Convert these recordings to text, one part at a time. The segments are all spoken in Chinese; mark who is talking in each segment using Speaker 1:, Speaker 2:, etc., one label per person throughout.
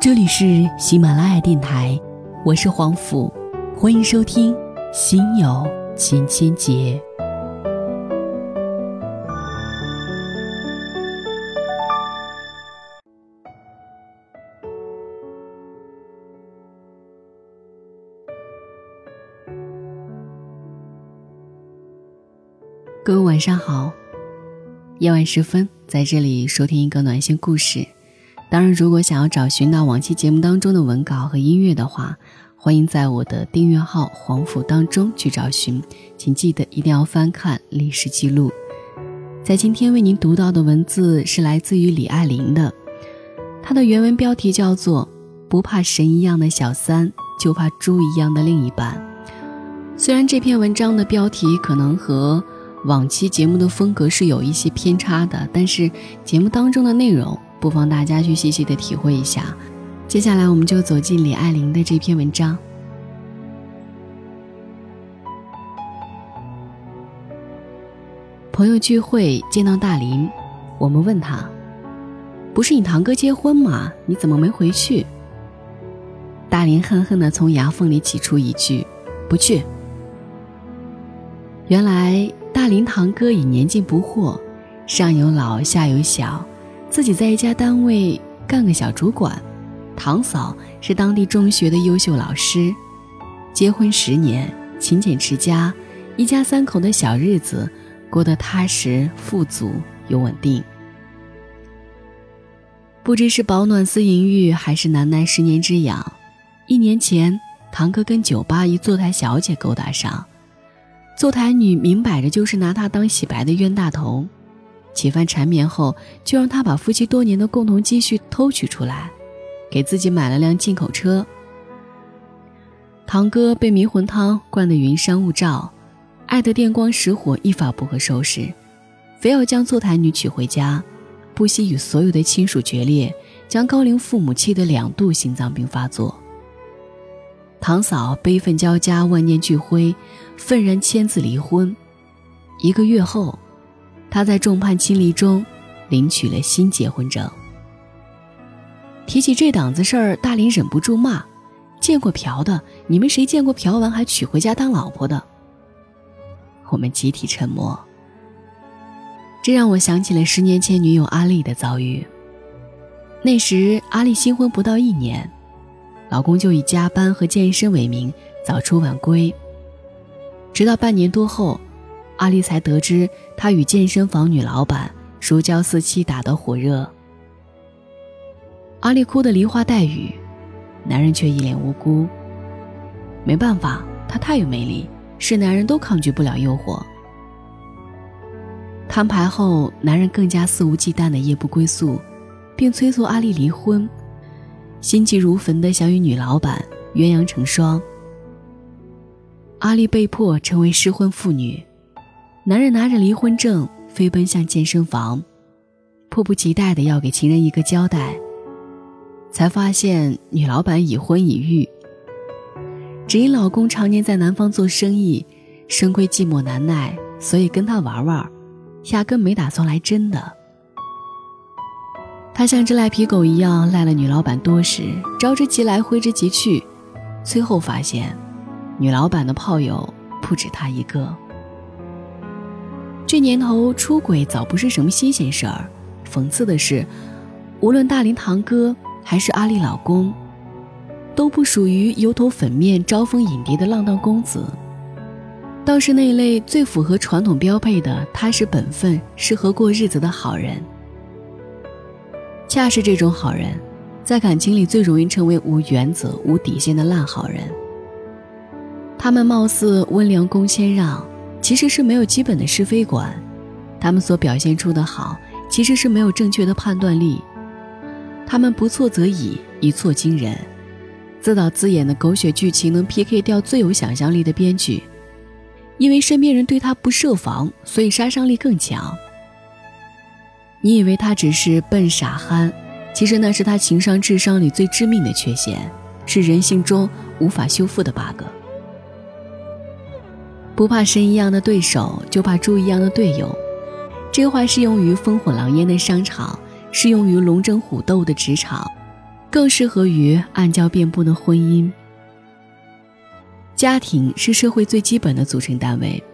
Speaker 1: 这里是喜马拉雅电台，我是黄甫，欢迎收听《心有千千结》。各位晚上好，夜晚时分，在这里收听一个暖心故事。当然，如果想要找寻到往期节目当中的文稿和音乐的话，欢迎在我的订阅号“黄甫”当中去找寻。请记得一定要翻看历史记录。在今天为您读到的文字是来自于李爱玲的，她的原文标题叫做《不怕神一样的小三，就怕猪一样的另一半》。虽然这篇文章的标题可能和往期节目的风格是有一些偏差的，但是节目当中的内容。不妨大家去细细的体会一下。接下来，我们就走进李爱玲的这篇文章。朋友聚会见到大林，我们问他：“不是你堂哥结婚吗？你怎么没回去？”大林恨恨的从牙缝里挤出一句：“不去。”原来大林堂哥已年近不惑，上有老，下有小。自己在一家单位干个小主管，堂嫂是当地中学的优秀老师，结婚十年，勤俭持家，一家三口的小日子过得踏实富足又稳定。不知是饱暖思淫欲，还是难耐十年之痒，一年前，堂哥跟酒吧一坐台小姐勾搭上，坐台女明摆着就是拿他当洗白的冤大头。几番缠绵后，就让他把夫妻多年的共同积蓄偷取出来，给自己买了辆进口车。堂哥被迷魂汤灌得云山雾罩，爱得电光石火，一发不可收拾，非要将坐台女娶回家，不惜与所有的亲属决裂，将高龄父母气得两度心脏病发作。堂嫂悲愤交加，万念俱灰，愤然签字离婚。一个月后。他在众叛亲离中，领取了新结婚证。提起这档子事儿，大林忍不住骂：“见过嫖的，你们谁见过嫖完还娶回家当老婆的？”我们集体沉默。这让我想起了十年前女友阿丽的遭遇。那时阿丽新婚不到一年，老公就以加班和健身为名早出晚归，直到半年多后。阿丽才得知，他与健身房女老板如胶似漆，打得火热。阿丽哭得梨花带雨，男人却一脸无辜。没办法，他太有魅力，是男人都抗拒不了诱惑。摊牌后，男人更加肆无忌惮的夜不归宿，并催促阿丽离婚，心急如焚的想与女老板鸳鸯成双。阿丽被迫成为失婚妇女。男人拿着离婚证飞奔向健身房，迫不及待的要给情人一个交代。才发现女老板已婚已育，只因老公常年在南方做生意，深闺寂寞难耐，所以跟他玩玩，压根没打算来真的。他像只赖皮狗一样赖了女老板多时，招之即来挥之即去，最后发现，女老板的炮友不止他一个。这年头出轨早不是什么新鲜事儿，讽刺的是，无论大林堂哥还是阿丽老公，都不属于油头粉面、招蜂引蝶的浪荡公子，倒是那类最符合传统标配的踏实本分、适合过日子的好人。恰是这种好人，在感情里最容易成为无原则、无底线的烂好人。他们貌似温良恭谦让。其实是没有基本的是非观，他们所表现出的好，其实是没有正确的判断力。他们不错则已，一错惊人。自导自演的狗血剧情能 PK 掉最有想象力的编剧，因为身边人对他不设防，所以杀伤力更强。你以为他只是笨傻憨，其实那是他情商智商里最致命的缺陷，是人性中无法修复的 bug。不怕神一样的对手，就怕猪一样的队友。这话适用于烽火狼烟的商场，适用于龙争虎斗的职场，更适合于暗礁遍布的婚姻。家庭是社会最基本的组成单位，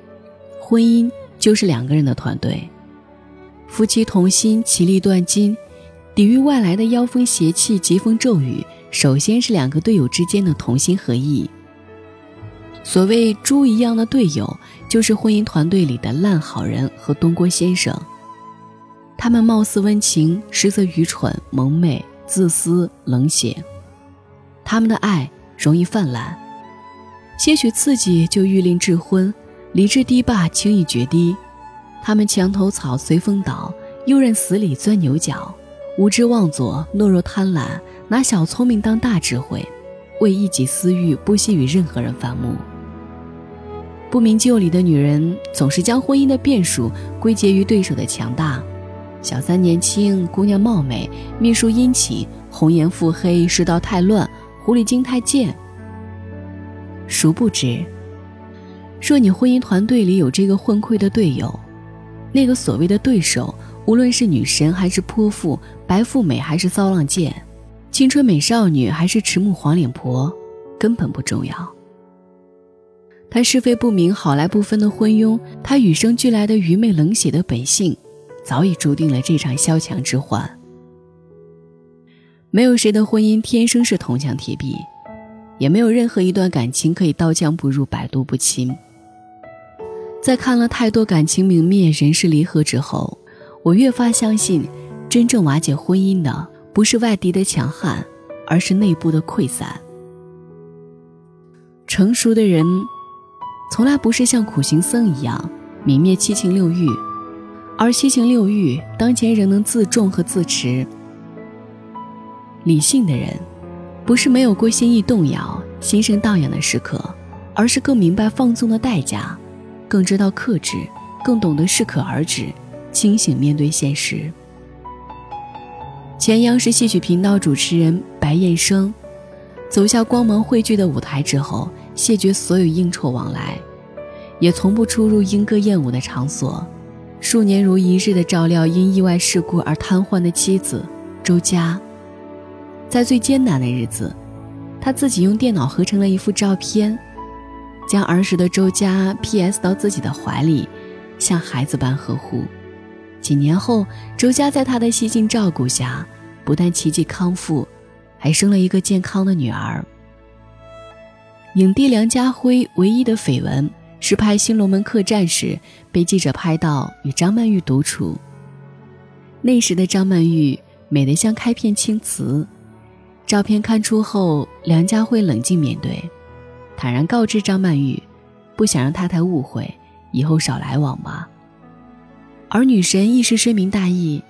Speaker 1: 婚姻就是两个人的团队。夫妻同心，其利断金，抵御外来的妖风邪气、疾风骤雨，首先是两个队友之间的同心合意。所谓猪一样的队友，就是婚姻团队里的烂好人和东郭先生。他们貌似温情，实则愚蠢、蒙昧、自私、冷血。他们的爱容易泛滥。些许刺激就欲令智昏，理智堤坝轻易决堤。他们墙头草随风倒，又任死里钻牛角，无知妄作，懦弱贪婪，拿小聪明当大智慧，为一己私欲不惜与任何人反目。不明就里的女人总是将婚姻的变数归结于对手的强大。小三年轻，姑娘貌美，秘书殷勤，红颜腹黑，世道太乱，狐狸精太贱。殊不知，若你婚姻团队里有这个混溃的队友，那个所谓的对手，无论是女神还是泼妇，白富美还是骚浪贱，青春美少女还是迟暮黄脸婆，根本不重要。他是非不明、好赖不分的昏庸，他与生俱来的愚昧冷血的本性，早已注定了这场萧墙之患。没有谁的婚姻天生是铜墙铁壁。也没有任何一段感情可以刀枪不入、百毒不侵。在看了太多感情泯灭、人事离合之后，我越发相信，真正瓦解婚姻的不是外敌的强悍，而是内部的溃散。成熟的人，从来不是像苦行僧一样泯灭七情六欲，而七情六欲当前仍能自重和自持。理性的人。不是没有过心意动摇、心生荡漾的时刻，而是更明白放纵的代价，更知道克制，更懂得适可而止，清醒面对现实。前央视戏曲频道主持人白燕生，走下光芒汇聚的舞台之后，谢绝所有应酬往来，也从不出入莺歌燕舞的场所，数年如一日的照料因意外事故而瘫痪的妻子周佳。在最艰难的日子，他自己用电脑合成了一幅照片，将儿时的周佳 P.S 到自己的怀里，像孩子般呵护。几年后，周佳在他的悉心照顾下，不但奇迹康复，还生了一个健康的女儿。影帝梁家辉唯一的绯闻是拍《新龙门客栈》时被记者拍到与张曼玉独处。那时的张曼玉美得像开片青瓷。照片刊出后，梁家辉冷静面对，坦然告知张曼玉，不想让太太误会，以后少来往吧。而女神一时深明大义，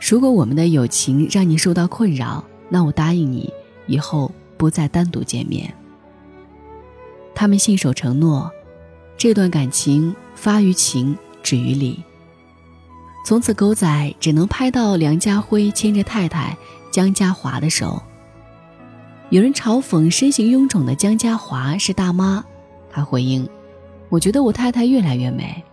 Speaker 1: 如果我们的友情让你受到困扰，那我答应你，以后不再单独见面。他们信守承诺，这段感情发于情，止于理。从此，狗仔只能拍到梁家辉牵着太太江嘉华的手。有人嘲讽身形臃肿的江嘉华是大妈，他回应：“我觉得我太太越来越美。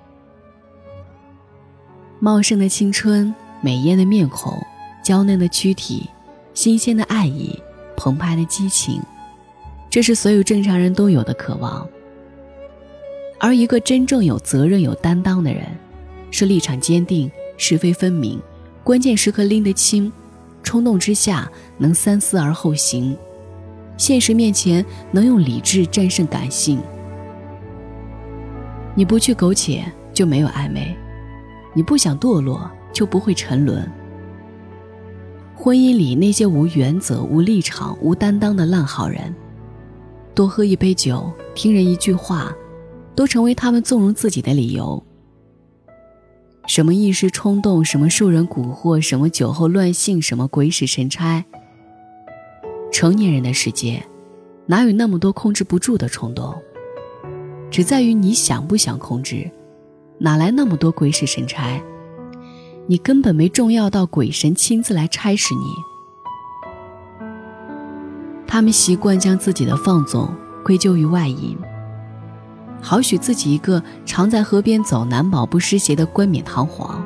Speaker 1: 茂盛的青春，美艳的面孔，娇嫩的躯体，新鲜的爱意，澎湃的激情，这是所有正常人都有的渴望。而一个真正有责任、有担当的人，是立场坚定、是非分明，关键时刻拎得清，冲动之下能三思而后行。”现实面前，能用理智战胜感性。你不去苟且，就没有暧昧；你不想堕落，就不会沉沦。婚姻里那些无原则、无立场、无担当的烂好人，多喝一杯酒，听人一句话，都成为他们纵容自己的理由。什么一时冲动，什么受人蛊惑，什么酒后乱性，什么鬼使神差。成年人的世界，哪有那么多控制不住的冲动？只在于你想不想控制，哪来那么多鬼使神差？你根本没重要到鬼神亲自来差使你。他们习惯将自己的放纵归咎于外因，好许自己一个常在河边走难保不湿鞋的冠冕堂皇。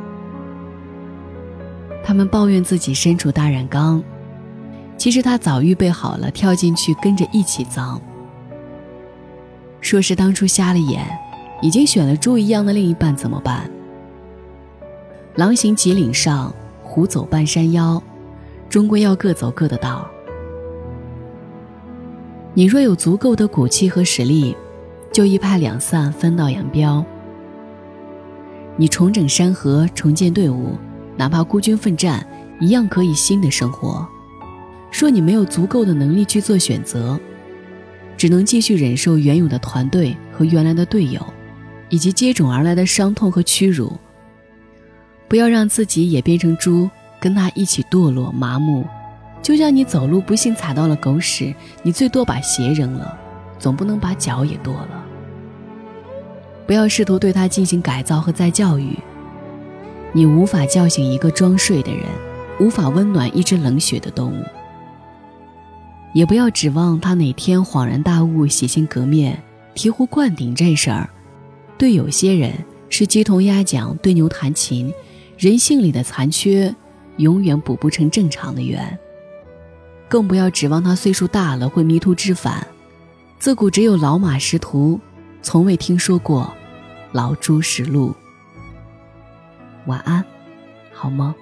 Speaker 1: 他们抱怨自己身处大染缸。其实他早预备好了跳进去跟着一起脏。说是当初瞎了眼，已经选了猪一样的另一半怎么办？狼行脊岭上，虎走半山腰，终归要各走各的道。你若有足够的骨气和实力，就一拍两散，分道扬镳。你重整山河，重建队伍，哪怕孤军奋战，一样可以新的生活。说你没有足够的能力去做选择，只能继续忍受原有的团队和原来的队友，以及接踵而来的伤痛和屈辱。不要让自己也变成猪，跟他一起堕落麻木。就像你走路不幸踩到了狗屎，你最多把鞋扔了，总不能把脚也剁了。不要试图对他进行改造和再教育。你无法叫醒一个装睡的人，无法温暖一只冷血的动物。也不要指望他哪天恍然大悟、洗心革面、醍醐灌顶这事儿，对有些人是鸡同鸭讲、对牛弹琴，人性里的残缺，永远补不成正常的圆。更不要指望他岁数大了会迷途知返，自古只有老马识途，从未听说过老猪识路。晚安，好梦。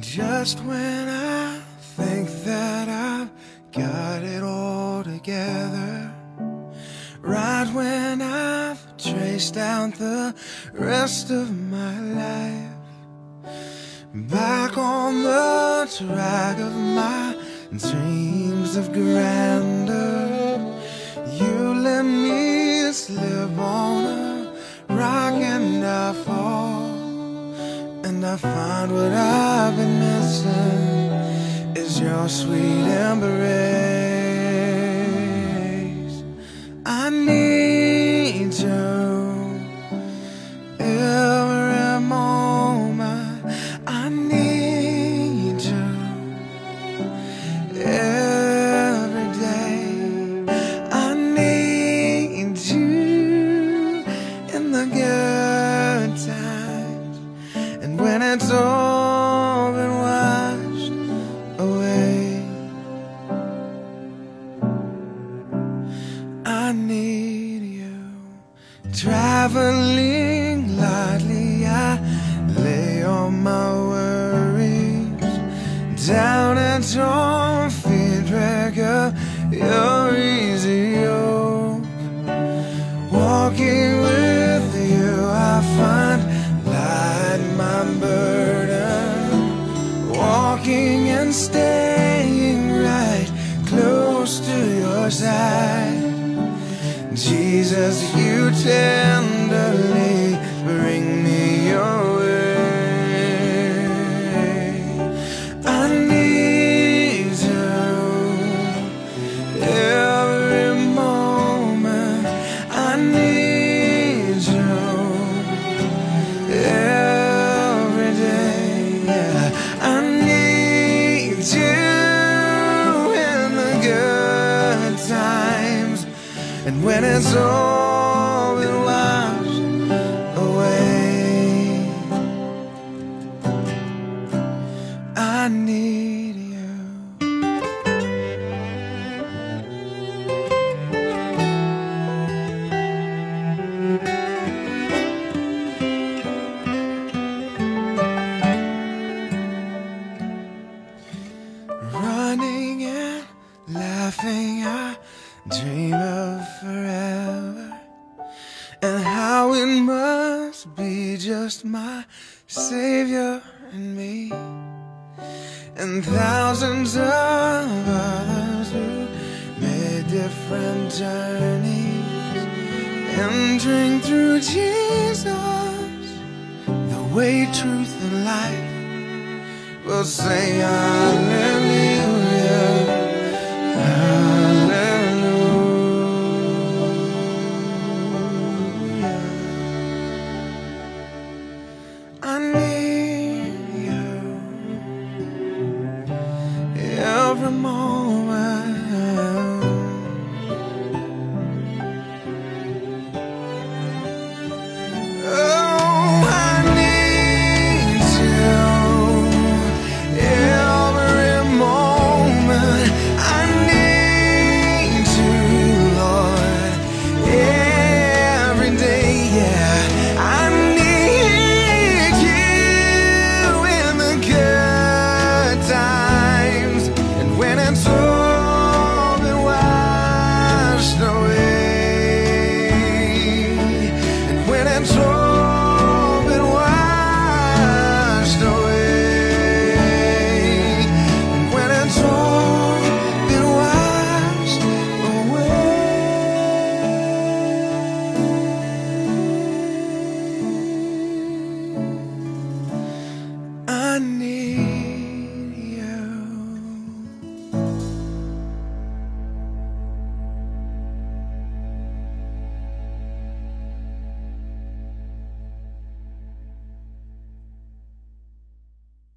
Speaker 2: Just when I rest of my life, back on the track of my dreams of grandeur, you let me slip on a rock and I fall. And I find what I've been missing is your sweet embrace. Staying right close to your side. Jesus, you tenderly Jesus, the way, truth, and life. Will say hallelujah,